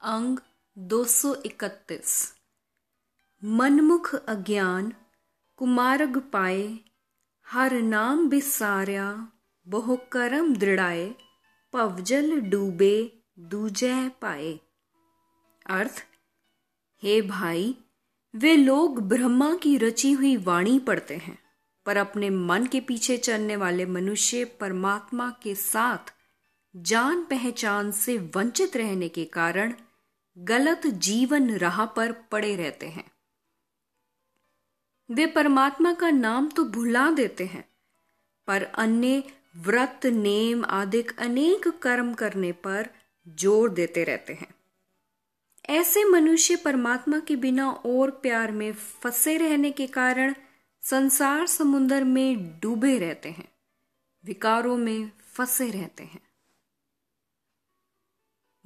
अंग 231 मनमुख अज्ञान, कुमारग पाए, हर नाम बिसारिया, बहु करम दृढ़ाए, पवजल डूबे दूजै पाए। अर्थ, हे भाई, वे लोग ब्रह्मा की रची हुई वाणी पढ़ते हैं, पर अपने मन के पीछे चलने वाले मनुष्य परमात्मा के साथ जान पहचान से वंचित रहने के कारण गलत जीवन राह पर पड़े रहते हैं। वे परमात्मा का नाम तो भुला देते हैं, पर अन्य व्रत, नेम आदि अनेक कर्म करने पर ज़ोर देते रहते हैं। ऐसे मनुष्य परमात्मा के बिना और प्यार में फंसे रहने के कारण संसार समुन्दर में डूबे रहते हैं, विकारों में फंसे रहते हैं।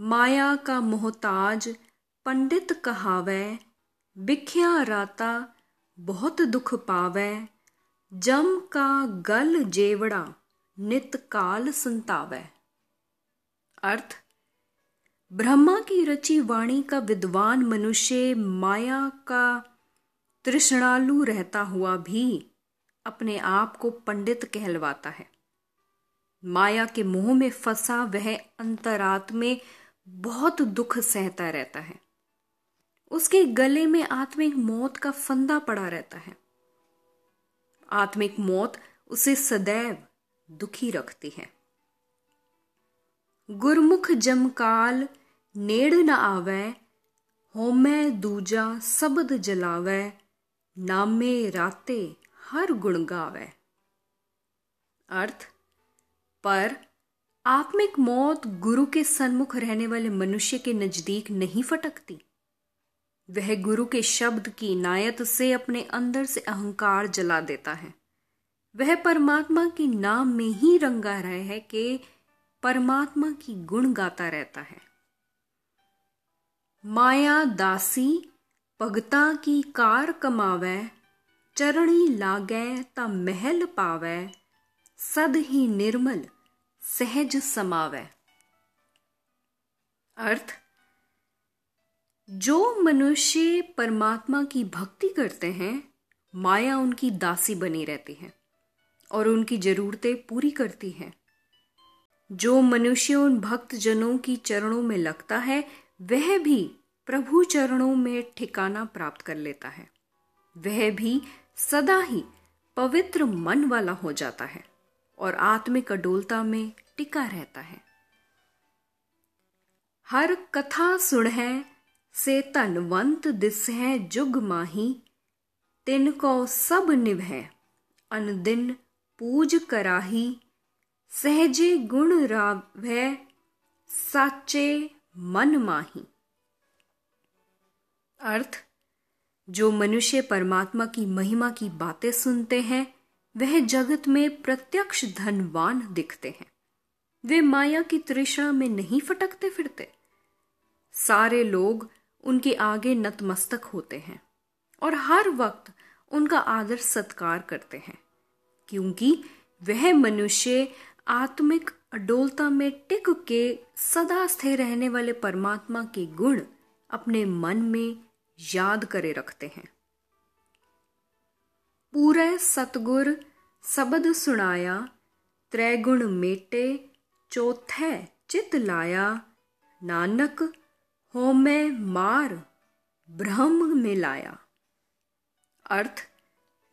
माया का मोहताज पंडित कहावै, बिख्या राता बहुत दुख पावै, जम का गल जेवड़ा नित काल संतावै। अर्थ, ब्रह्मा की रची वाणी का विद्वान मनुष्य माया का तृष्णालु रहता हुआ भी अपने आप को पंडित कहलवाता है। माया के मुँह में फंसा वह अंतरात्मे बहुत दुख सहता रहता है। उसके गले में आत्मिक मौत का फंदा पड़ा रहता है। आत्मिक मौत उसे सदैव दुखी रखती है। गुरमुख जमकाल नेड़ न आवे, होमै दूजा शब्द जलावे, नामे राते हर गुण गावे। अर्थ, पर आत्मिक मौत गुरु के सन्मुख रहने वाले मनुष्य के नज़दीक नहीं फटकती। वह गुरु के शब्द की नायत से अपने अंदर से अहंकार जला देता है। वह परमात्मा के नाम में ही रंगा रहा है कि परमात्मा की गुण गाता रहता है। माया दासी भगता की कार कमावै, चरणी लागै ता महल पावै, सद ही निर्मल सहज समावै। अर्थ, जो मनुष्य परमात्मा की भक्ति करते हैं, माया उनकी दासी बनी रहती है और उनकी जरूरतें पूरी करती है। जो मनुष्य उन भक्त जनों की चरणों में लगता है, वह भी प्रभु चरणों में ठिकाना प्राप्त कर लेता है। वह भी सदा ही पवित्र मन वाला हो जाता है। और आत्मिक अडोलता में टिका रहता है। हर कथा सुन है, से तनवंत दिस है जुग माही तिनको सब निभ है, अनदिन पूज कराही, सहजे गुण रावै साचे मन माही। अर्थ, जो मनुष्य परमात्मा की महिमा की बातें सुनते हैं वह जगत में प्रत्यक्ष धनवान दिखते हैं। वे माया की तृष्णा में नहीं फटकते फिरते। सारे लोग उनके आगे नतमस्तक होते हैं और हर वक्त उनका आदर सत्कार करते हैं, क्योंकि वह मनुष्य आत्मिक अडोलता में टिक के सदा स्थिर रहने वाले परमात्मा के गुण अपने मन में याद करे रखते हैं। पूरे सतगुर सबद सुनाया त्रैगुण मेटे चौथे चित लाया। नानक हो मैं मार, ब्रह्म में लाया। अर्थ,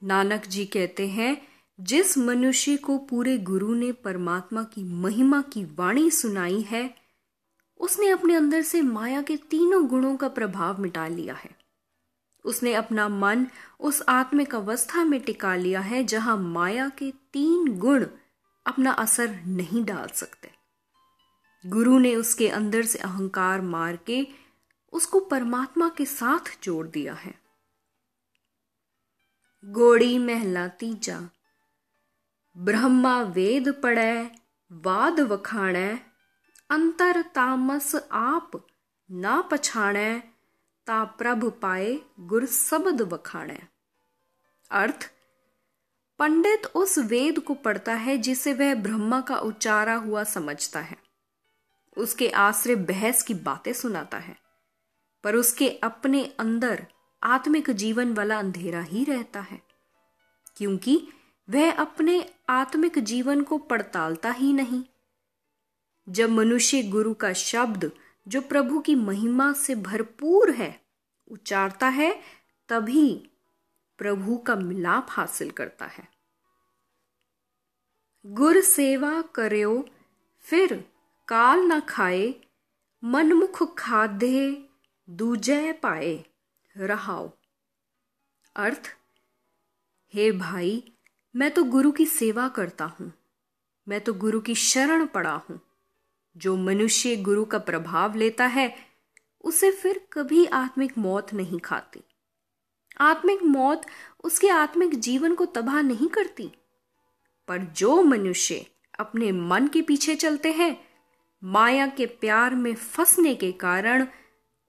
नानक जी कहते हैं, जिस मनुष्य को पूरे गुरु ने परमात्मा की महिमा की वाणी सुनाई है, उसने अपने अंदर से माया के तीनों गुणों का प्रभाव मिटा लिया है। उसने अपना मन उस आत्मिक अवस्था में टिका लिया है जहाँ माया के तीन गुण अपना असर नहीं डाल सकते। गुरु ने उसके अंदर से अहंकार मार के उसको परमात्मा के साथ जोड़ दिया है। गोड़ी महला तीजा ब्रह्मा वेद पढ़ै, वाद वखाणै, अंतर तामस आप ना पछाणै ता प्रभ पाए गुर शब्द वखाणै अर्थ, पंडित उस वेद को पढ़ता है जिसे वह ब्रह्मा का उच्चारा हुआ समझता है। उसके आश्रय बहस की बातें सुनाता है, पर उसके अपने अंदर आत्मिक जीवन वाला अंधेरा ही रहता है, क्योंकि वह अपने आत्मिक जीवन को पड़तालता ही नहीं। जब मनुष्य गुरु का शब्द जो प्रभु की महिमा से भरपूर है उच्चारता है, तभी प्रभु का मिलाप हासिल करता है। गुर सेवा करो फिर काल न खाए, मनमुख खाधे दूजय पाए, रहाओ। अर्थ, हे भाई, मैं तो गुरु की सेवा करता हूँ, मैं तो गुरु की शरण पड़ा हूँ। जो मनुष्य गुरु का प्रभाव लेता है, उसे फिर कभी आत्मिक मौत नहीं खाती। आत्मिक मौत उसके आत्मिक जीवन को तबाह नहीं करती। पर जो मनुष्य अपने मन के पीछे चलते हैं, माया के प्यार में फंसने के कारण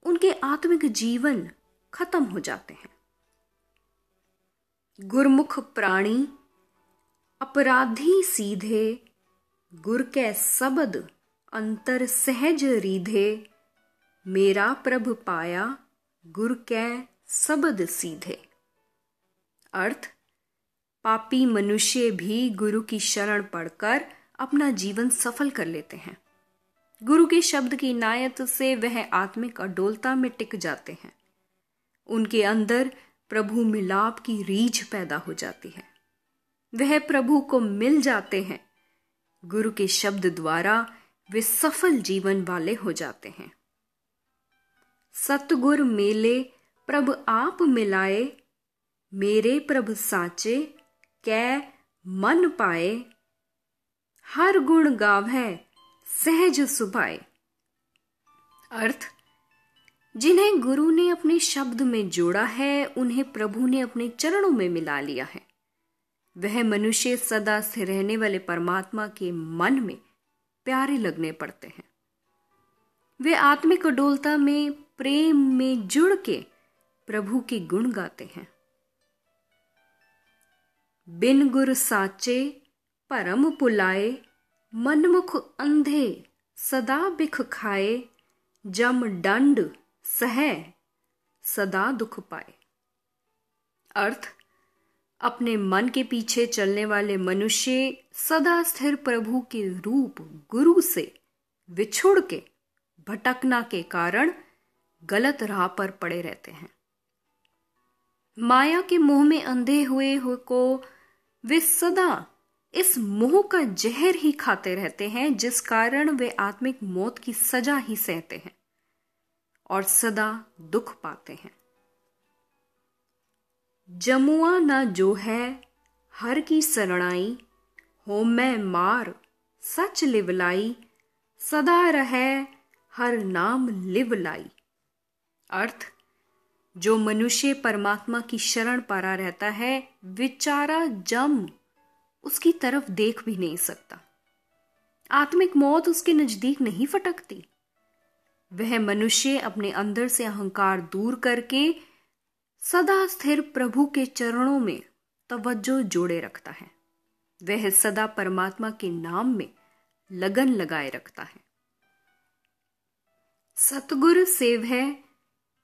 उनके आत्मिक जीवन खत्म हो जाते हैं। गुरमुख प्राणी अपराधी सीधे गुर के सबद अंतर सहज रीधे। मेरा प्रभ पाया, गुर कै सबद सीधे। अर्थ, पापी मनुष्य भी गुरु की शरण पढ़कर अपना जीवन सफल कर लेते हैं। गुरु के शब्द की इनायत से वह आत्मिक अडोलता में टिक जाते हैं। उनके अंदर प्रभु मिलाप की रीझ पैदा हो जाती है। वह प्रभु को मिल जाते हैं। गुरु के शब्द द्वारा वे सफल जीवन वाले हो जाते हैं। सतगुर मेले, प्रभ आप मिलाए, मेरे प्रभ साचे, कै मन पाए। हर गुण गाव है सहज सुभाए। अर्थ, जिन्हें गुरु ने अपने शब्द में जोड़ा है, उन्हें प्रभु ने अपने चरणों में मिला लिया है। वह मनुष्य सदा स्थिर रहने वाले परमात्मा के मन में प्यारे लगने पड़ते हैं। वे आत्मिक अडोलता में, प्रेम में जुड़ के प्रभु के गुण गाते हैं। बिन गुर साचे, परम पुलाए, मनमुख अंधे, सदा बिख खाए, जम दंड सह, सदा दुख पाए। अर्थ अपने मन के पीछे चलने वाले मनुष्य सदा स्थिर प्रभु के रूप गुरु से विछुड़ के, भटकना के कारण गलत राह पर पड़े रहते हैं। माया के मुँह में अंधे हुए हो को वे सदा इस मोह का जहर ही खाते रहते हैं, जिस कारण वे आत्मिक मौत की सजा ही सहते हैं और सदा दुख पाते हैं। जमुआ न जो है, हर की शरणाई, हो मैं मार, सच लिवलाई, सदा रहे, हर नाम लिवलाई। अर्थ, जो मनुष्य परमात्मा की शरण पारा रहता है, विचारा जम, उसकी तरफ़ देख भी नहीं सकता। आत्मिक मौत उसके नज़दीक नहीं फटकती। वह मनुष्य अपने अंदर से अहंकार दूर करके सदा स्थिर प्रभु के चरणों में तवज्जो जोड़े रखता है। वह सदा परमात्मा के नाम में लगन लगाए रखता है। सतगुर सेव है,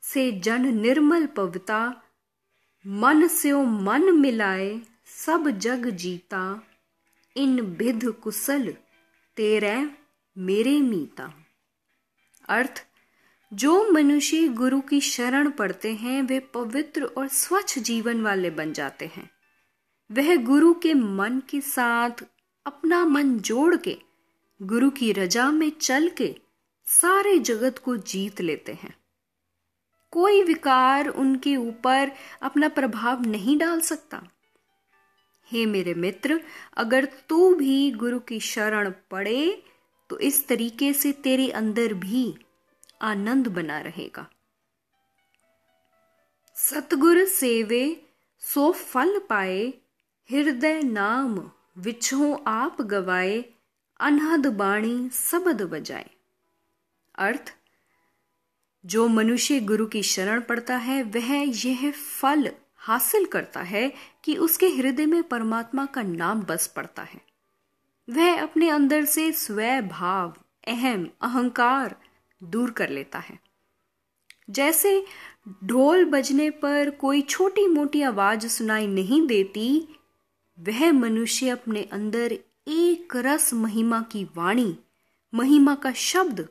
से जन निर्मल पविता, मन से मन मिलाए, सब जग जीता। इन विध कुशल तेरे मेरे मीता। अर्थ जो मनुष्य गुरु की शरण पड़ते हैं, वे पवित्र और स्वच्छ जीवन वाले बन जाते हैं। वह गुरु के मन के साथ अपना मन जोड़ के, गुरु की रजा में चल के सारे जगत को जीत लेते हैं। कोई विकार उनके ऊपर अपना प्रभाव नहीं डाल सकता। हे मेरे मित्र, अगर तू भी गुरु की शरण पड़े तो इस तरीके से तेरे अंदर भी आनंद बना रहेगा। सतगुर सेवे, सो फल पाए, हृदय नाम विछो आप गवाए अनहद बाणी सबद बजाए। अर्थ, जो मनुष्य गुरु की शरण पड़ता है, वह यह फल हासिल करता है कि उसके हृदय में परमात्मा का नाम बस पड़ता है। वह अपने अंदर से स्वभाव, अहम, अहंकार दूर कर लेता है। जैसे ढोल बजने पर कोई छोटी मोटी आवाज़ सुनाई नहीं देती, वह मनुष्य अपने अंदर एक रस महिमा की वाणी, महिमा का शब्द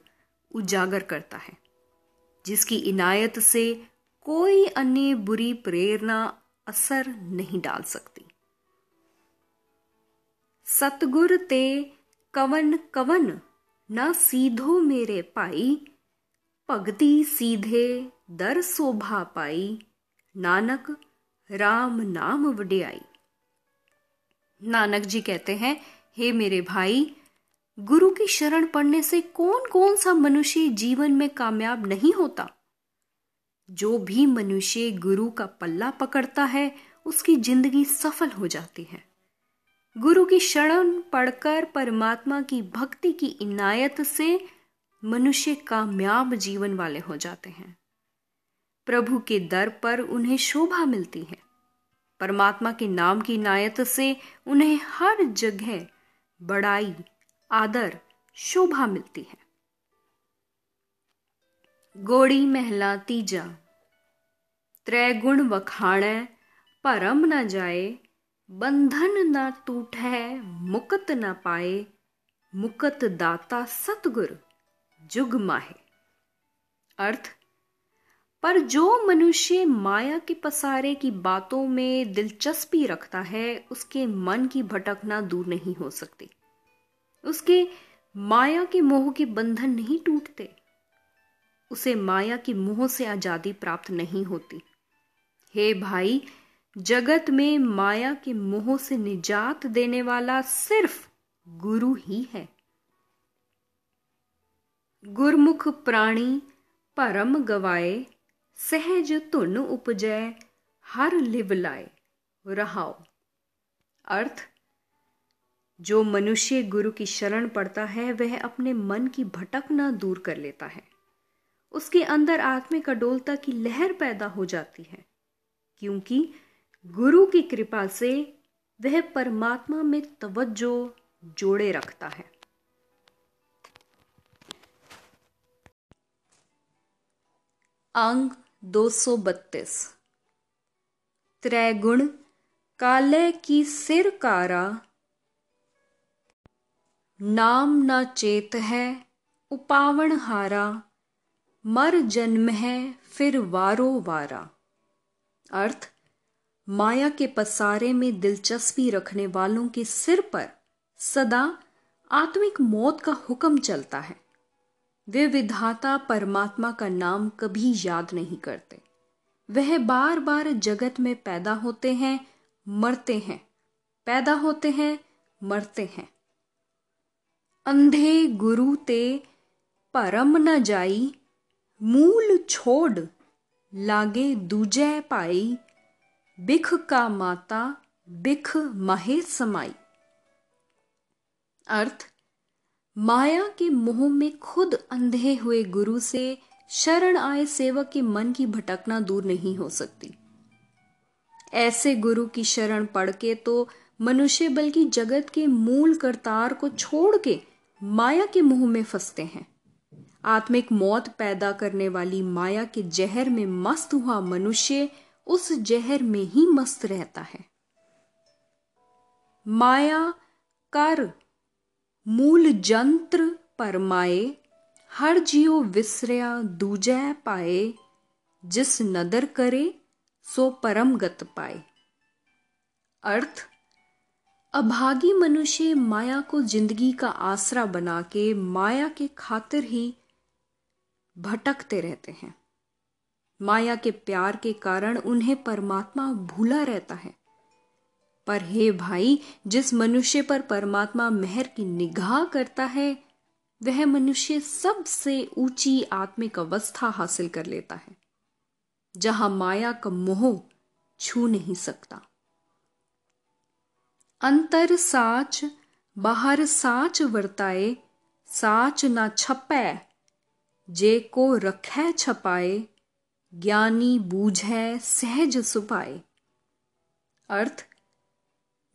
उजागर करता है, जिसकी इनायत से कोई अन्य बुरी प्रेरणा असर नहीं डाल सकती। सतगुर ते कवन कवन न सीधो मेरे पाई भगती सीधे दर शोभा पाई, नानक राम नाम वड्याई। नानक जी कहते हैं, हे मेरे भाई, गुरु की शरण पड़ने से कौन कौन सा मनुष्य जीवन में कामयाब नहीं होता? जो भी मनुष्य गुरु का पल्ला पकड़ता है, उसकी ज़िंदगी सफल हो जाती है। गुरु की शरण पढ़कर परमात्मा की भक्ति की इनायत से मनुष्य कामयाब जीवन वाले हो जाते हैं। प्रभु के दर पर उन्हें शोभा मिलती है। परमात्मा के नाम की इनायत से उन्हें हर जगह बड़ाई, आदर, शोभा मिलती है। गोड़ी महला तीजा त्रैगुण वखाणै, परम न जाए बंधन न टूटै, मुकत न पाए, मुकत दाता सतगुर जुग माहे। अर्थ, पर जो मनुष्य माया के पसारे की बातों में दिलचस्पी रखता है, उसके मन की भटकना दूर नहीं हो सकती। उसके माया के मोह के बंधन नहीं टूटते। उसे माया के मोह से आज़ादी प्राप्त नहीं होती। हे भाई जगत में माया के मोह से निजात देने वाला सिर्फ़ गुरु ही है। गुरमुख प्राणी परम गवाए, सहज धुन उपजय हर लिव लाए, रहाओ। अर्थ, जो मनुष्य गुरु की शरण पड़ता है, वह अपने मन की भटकना दूर कर लेता है। उसके अंदर आत्मिक अडोलता की लहर पैदा हो जाती है, क्योंकि गुरु की कृपा से वह परमात्मा में तवज्जो जोड़े रखता है। अंग 232 त्रैगुण काले की सिर कारा। नाम न चेत है, उपावण हारा। मर जन्म है, फिर वारो वारा। अर्थ माया के पसारे में दिलचस्पी रखने वालों के सिर पर सदा आत्मिक मौत का हुक्म चलता है। वे विधाता परमात्मा का नाम कभी याद नहीं करते। वह बार बार जगत में पैदा होते हैं, मरते हैं। पैदा होते हैं, मरते हैं। अंधे गुरु ते परम न जाई, मूल छोड़ लागे दूजे पाई। बिख का माता, बिख महे समाई। अर्थ, माया के मोह में खुद अंधे हुए गुरु से शरण आए सेवक के मन की भटकना दूर नहीं हो सकती। ऐसे गुरु की शरण पढ़ के तो मनुष्य बल्कि जगत के मूल करतार को छोड़ के माया के मुँह में फंसते हैं। आत्मिक मौत पैदा करने वाली माया के जहर में मस्त हुआ मनुष्य उस जहर में ही मस्त रहता है। माया कर, मूल जंत्र परमाए, हर जियो विसरिया दूजै पाए, जिस नदर करे, सो परम गत पाए। अर्थ, अभागी मनुष्य माया को ज़िंदगी का आसरा बना के माया के खातिर ही भटकते रहते हैं। माया के प्यार के कारण उन्हें परमात्मा भूला रहता है। पर हे भाई, जिस मनुष्य पर परमात्मा मेहर की निगाह करता है, वह मनुष्य सबसे ऊँची आत्मिक अवस्था हासिल कर लेता है, जहाँ माया का मोह छू नहीं सकता। अंतर साच, बाहर साच वर्ताए, साच ना छपै, जे को रखै छपाए ज्ञानी बूझै सहज सुपाए। अर्थ,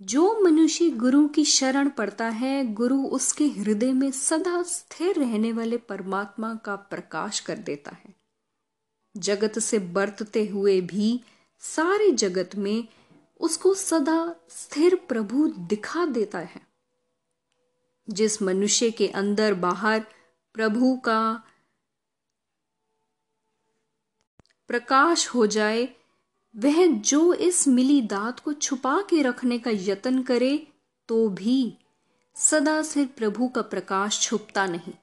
जो मनुष्य गुरु की शरण पड़ता है, गुरु उसके हृदय में सदा स्थिर रहने वाले परमात्मा का प्रकाश कर देता है। जगत से बरतते हुए भी, सारे जगत में उसको सदा स्थिर प्रभु दिखा देता है। जिस मनुष्य के अंदर बाहर प्रभु का प्रकाश हो जाए, वह जो इस मिली दात को छुपा के रखने का यत्न करे तो भी सदा सिर प्रभु का प्रकाश छुपता नहीं।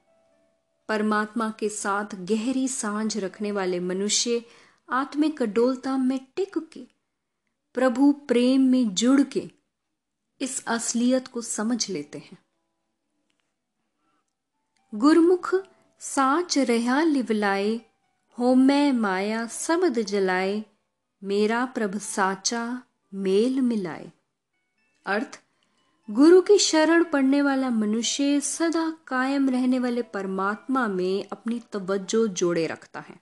परमात्मा के साथ गहरी साँझ रखने वाले मनुष्य आत्मिक कडोलता में टिक के, प्रभु प्रेम में जुड़ के इस असलियत को समझ लेते हैं। गुरमुख साच रहा लिवलाए हो मैं माया सबद जलाए, मेरा प्रभ साचा मेल मिलाए। अर्थ, गुरु की शरण पड़ने वाला मनुष्य सदा कायम रहने वाले परमात्मा में अपनी तवज्जो जोड़े रखता है।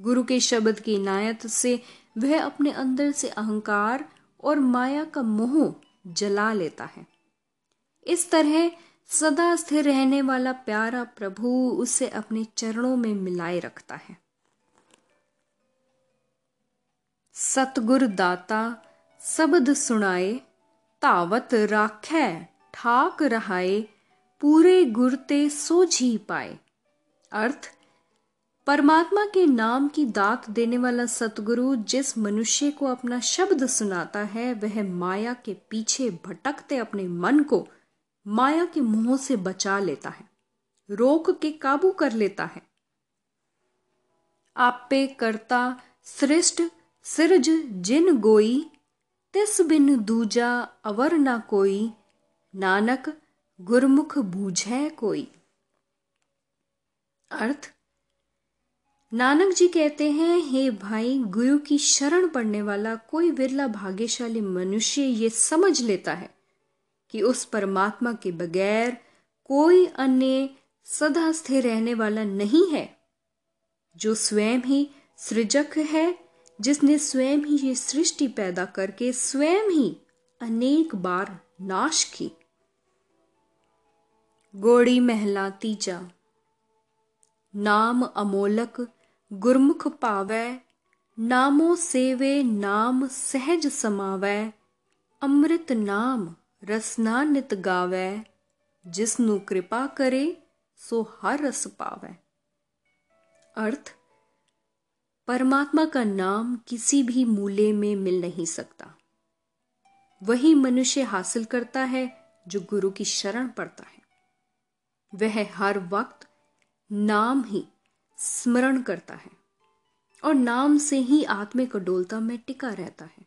गुरु के शब्द की इनायत से वह अपने अंदर से अहंकार और माया का मोह जला लेता है। इस तरह सदा स्थिर रहने वाला प्यारा प्रभु उसे अपने चरणों में मिलाए रखता है। सतगुर दाता शब्द सुनाए, तावत राखै, ठाक रहाए, पूरे गुरते सोझी पाए। अर्थ, परमात्मा के नाम की दात देने वाला सतगुरु जिस मनुष्य को अपना शब्द सुनाता है, वह माया के पीछे भटकते अपने मन को माया के मुँह से बचा लेता है, रोक के काबू कर लेता है। आपे करता, श्रेष्ठ सिरज जिन गोई तिस बिन दूजा अवर ना कोई नानक गुरमुख बूझे कोई अर्थ नानक जी कहते हैं हे भाई गुरु की शरण पड़ने वाला कोई विरला भाग्यशाली मनुष्य ये समझ लेता है कि उस परमात्मा के बगैर कोई अन्य सदा स्थिर रहने वाला नहीं है जो स्वयं ही सृजक है जिसने स्वयं ही ये सृष्टि पैदा करके स्वयं ही अनेक बार नाश की। गोड़ी महला तीजा। नाम अमोलक गुरमुख पावै, नामो सेवे नाम सहज समावै, अमृत नाम रसना नित गावै, जिसनु कृपा करे सो हर रस पावै। अर्थ परमात्मा का नाम किसी भी मूल्य में मिल नहीं सकता। वही मनुष्य हासिल करता है जो गुरु की शरण पड़ता है। वह हर वक्त नाम ही स्मरण करता है और नाम से ही आत्मिक डोलता में टिका रहता है।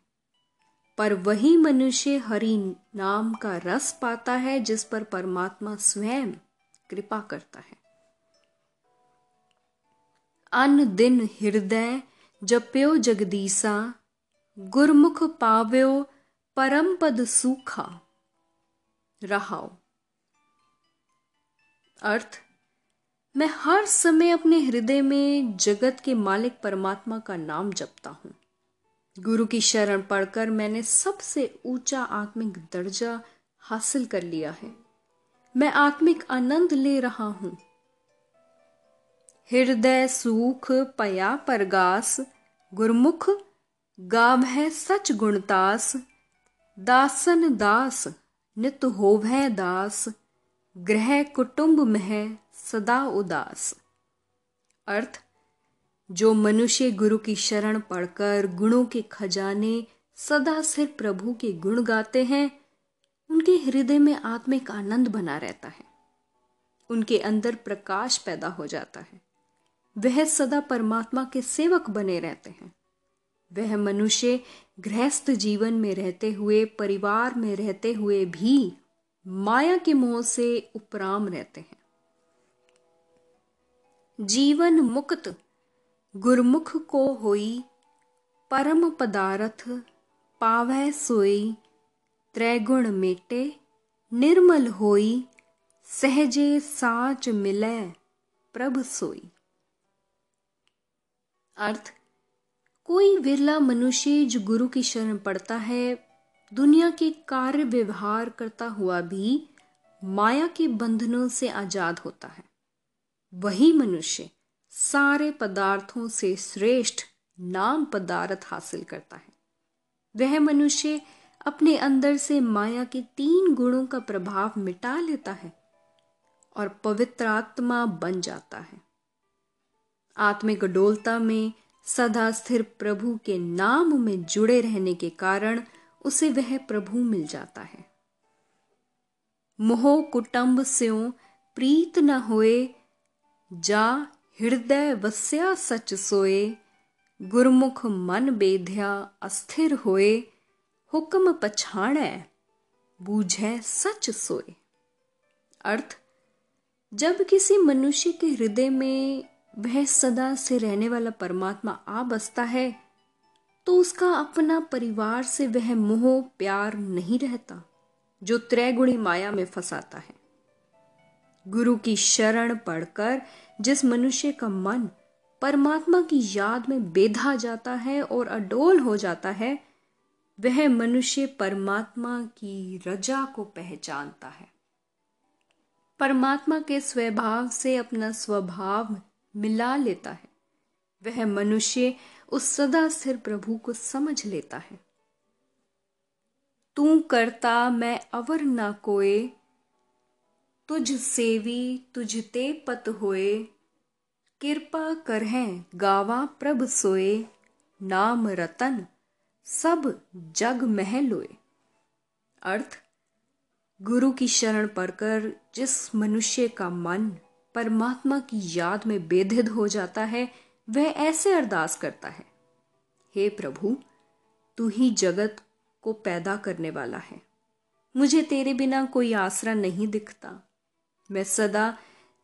पर वही मनुष्य हरि नाम का रस पाता है जिस पर परमात्मा स्वयं कृपा करता है। अन दिन हृदय जप्यो जगदीसा गुरमुख पाव्यो परम पद सूखा रहाओ अर्थ मैं हर समय अपने हृदय में जगत के मालिक परमात्मा का नाम जपता हूँ गुरु की शरण पढ़कर मैंने सबसे ऊँचा आत्मिक दर्जा हासिल कर लिया है मैं आत्मिक आनंद ले रहा हूँ हृदय सुख पया परगास गुरमुख गाव है सच गुणतास दासन दास नित होवै दास ग्रह कुटुंब में सदा उदास अर्थ जो मनुष्य गुरु की शरण पढ़कर गुणों के खजाने सदा सिर प्रभु के गुण गाते हैं उनके हृदय में आत्मिक आनंद बना रहता है उनके अंदर प्रकाश पैदा हो जाता है वह सदा परमात्मा के सेवक बने रहते हैं। वह मनुष्य गृहस्थ जीवन में रहते हुए, परिवार में रहते हुए भी माया के मोह से उपराम रहते हैं। जीवन मुक्त, गुरमुख को होई, परम पदारथ पावै सोई, त्रैगुण मेटे, निर्मल होई, सहजे साच मिलै प्रभ सोई। अर्थ, कोई विरला मनुष्य जो गुरु की शरण पड़ता है, दुनिया के कार्य व्यवहार करता हुआ भी माया के बंधनों से आज़ाद होता है। वही मनुष्य सारे पदार्थों से श्रेष्ठ नाम पदार्थ हासिल करता है। वह मनुष्य अपने अंदर से माया के तीन गुणों का प्रभाव मिटा लेता है और पवित्र आत्मा बन जाता है। आत्मिक डोलता में सदा स्थिर प्रभु के नाम में जुड़े रहने के कारण उसे वह प्रभु मिल जाता है। मोह कुटुंब स्यों प्रीत न होए, जा हृदय वस्या सच सोए, गुरमुख मन बेध्या अस्थिर होए, हुक्म पछाणै, बूझे सच सोए। अर्थ, जब किसी मनुष्य के हृदय में वह सदा से रहने वाला परमात्मा आ बसता है तो उसका अपना परिवार से वह मोह, प्यार नहीं रहता, जो त्रैगुणी माया में फंसाता है। गुरु की शरण पढ़कर जिस मनुष्य का मन परमात्मा की याद में बेधा जाता है और अडोल हो जाता है, वह मनुष्य परमात्मा की रजा को पहचानता है। परमात्मा के स्वभाव से अपना स्वभाव मिला लेता है। वह मनुष्य उस सदा स्थिर प्रभु को समझ लेता है। तू करता मैं अवर ना कोए, तुझ सेवी तुझ ते पत होए। कृपा करहें गावा प्रभ सोए, नाम रतन सब जग मह लोए। अर्थ, गुरु की शरण पढ़कर जिस मनुष्य का मन परमात्मा की याद में बेधिद हो जाता है, वह ऐसे अरदास करता है, हे प्रभु, तू ही जगत को पैदा करने वाला है। मुझे तेरे बिना कोई आसरा नहीं दिखता। मैं सदा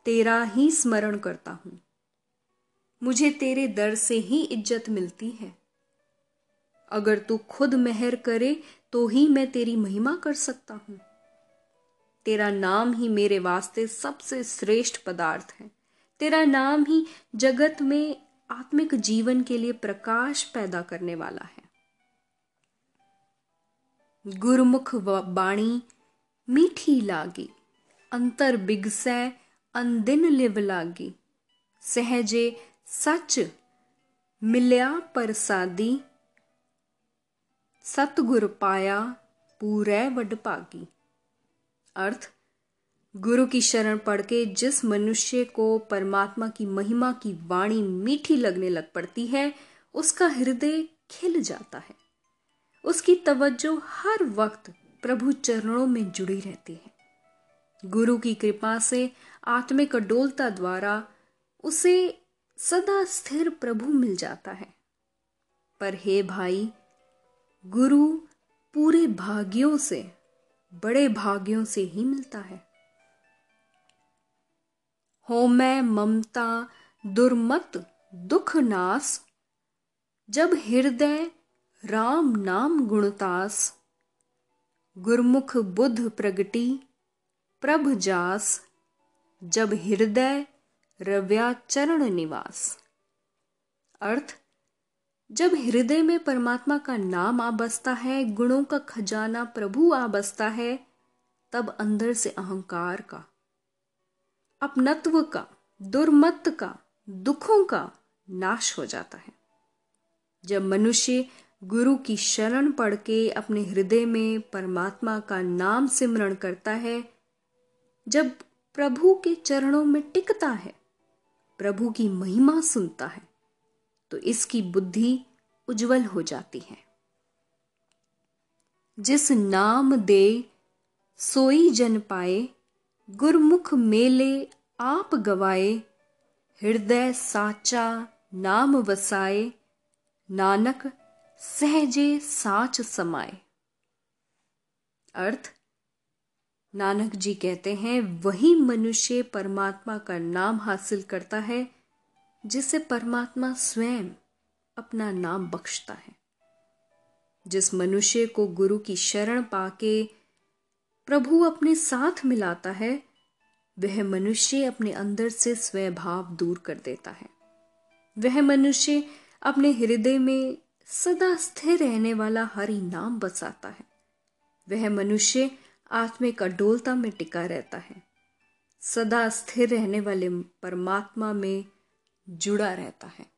तेरा ही स्मरण करता हूँ। मुझे तेरे दर से ही इज़्ज़त मिलती है। अगर तू खुद मेहर करे तो ही मैं तेरी महिमा कर सकता हूँ। तेरा नाम ही मेरे वास्ते सबसे श्रेष्ठ पदार्थ है। तेरा नाम ही जगत में आत्मिक जीवन के लिए प्रकाश पैदा करने वाला है। गुरुमुख बाणी मीठी लागी, अंतर बिगसै अनदिन लिव लागी। सहजे सच मिल्या परसादी सतगुर पाया पूरे वडभागी अर्थ, गुरु की शरण पढ़ के जिस मनुष्य को परमात्मा की महिमा की वाणी मीठी लगने लग पड़ती है, उसका हृदय खिल जाता है। उसकी तवज्जो हर वक्त प्रभु चरणों में जुड़ी रहती है। गुरु की कृपा से आत्मिक डोलता द्वारा उसे सदा स्थिर प्रभु मिल जाता है। पर हे भाई, गुरु पूरे भाग्यों से बड़े भाग्यों से ही मिलता है। हो मैं ममता, दुर्मत, दुख नास, जब हृदय राम नाम गुणतास, गुरमुख बुद्ध प्रगति प्रभ जास, जब हृदय रव्या चरण निवास। अर्थ जब हृदय में परमात्मा का नाम आ बसता है, गुणों का खजाना प्रभु आ बसता है, तब अंदर से अहंकार का, अपनत्व का दुर्मत का, दुखों का नाश हो जाता है। जब मनुष्य गुरु की शरण पढ़ के अपने हृदय में परमात्मा का नाम सिमरण करता है, जब प्रभु के चरणों में टिकता है, प्रभु की महिमा सुनता है तो इसकी बुद्धि उज्जवल हो जाती है। जिस नाम दे, सोई जन पाए, गुरमुख मेले आप गवाए, हृदय साचा नाम वसाए, नानक सहजे साच समाए। अर्थ, नानक जी कहते हैं, वही मनुष्य परमात्मा का नाम हासिल करता है जिसे परमात्मा स्वयं अपना नाम बख्शता है। जिस मनुष्य को गुरु की शरण पाके प्रभु अपने साथ मिलाता है, वह मनुष्य अपने अंदर से स्वभाव दूर कर देता है। वह मनुष्य अपने हृदय में सदा स्थिर रहने वाला हरि नाम बसाता है। वह मनुष्य आत्मिक अडोलता में टिका रहता है। सदा स्थिर रहने वाले परमात्मा में जुड़ा रहता है।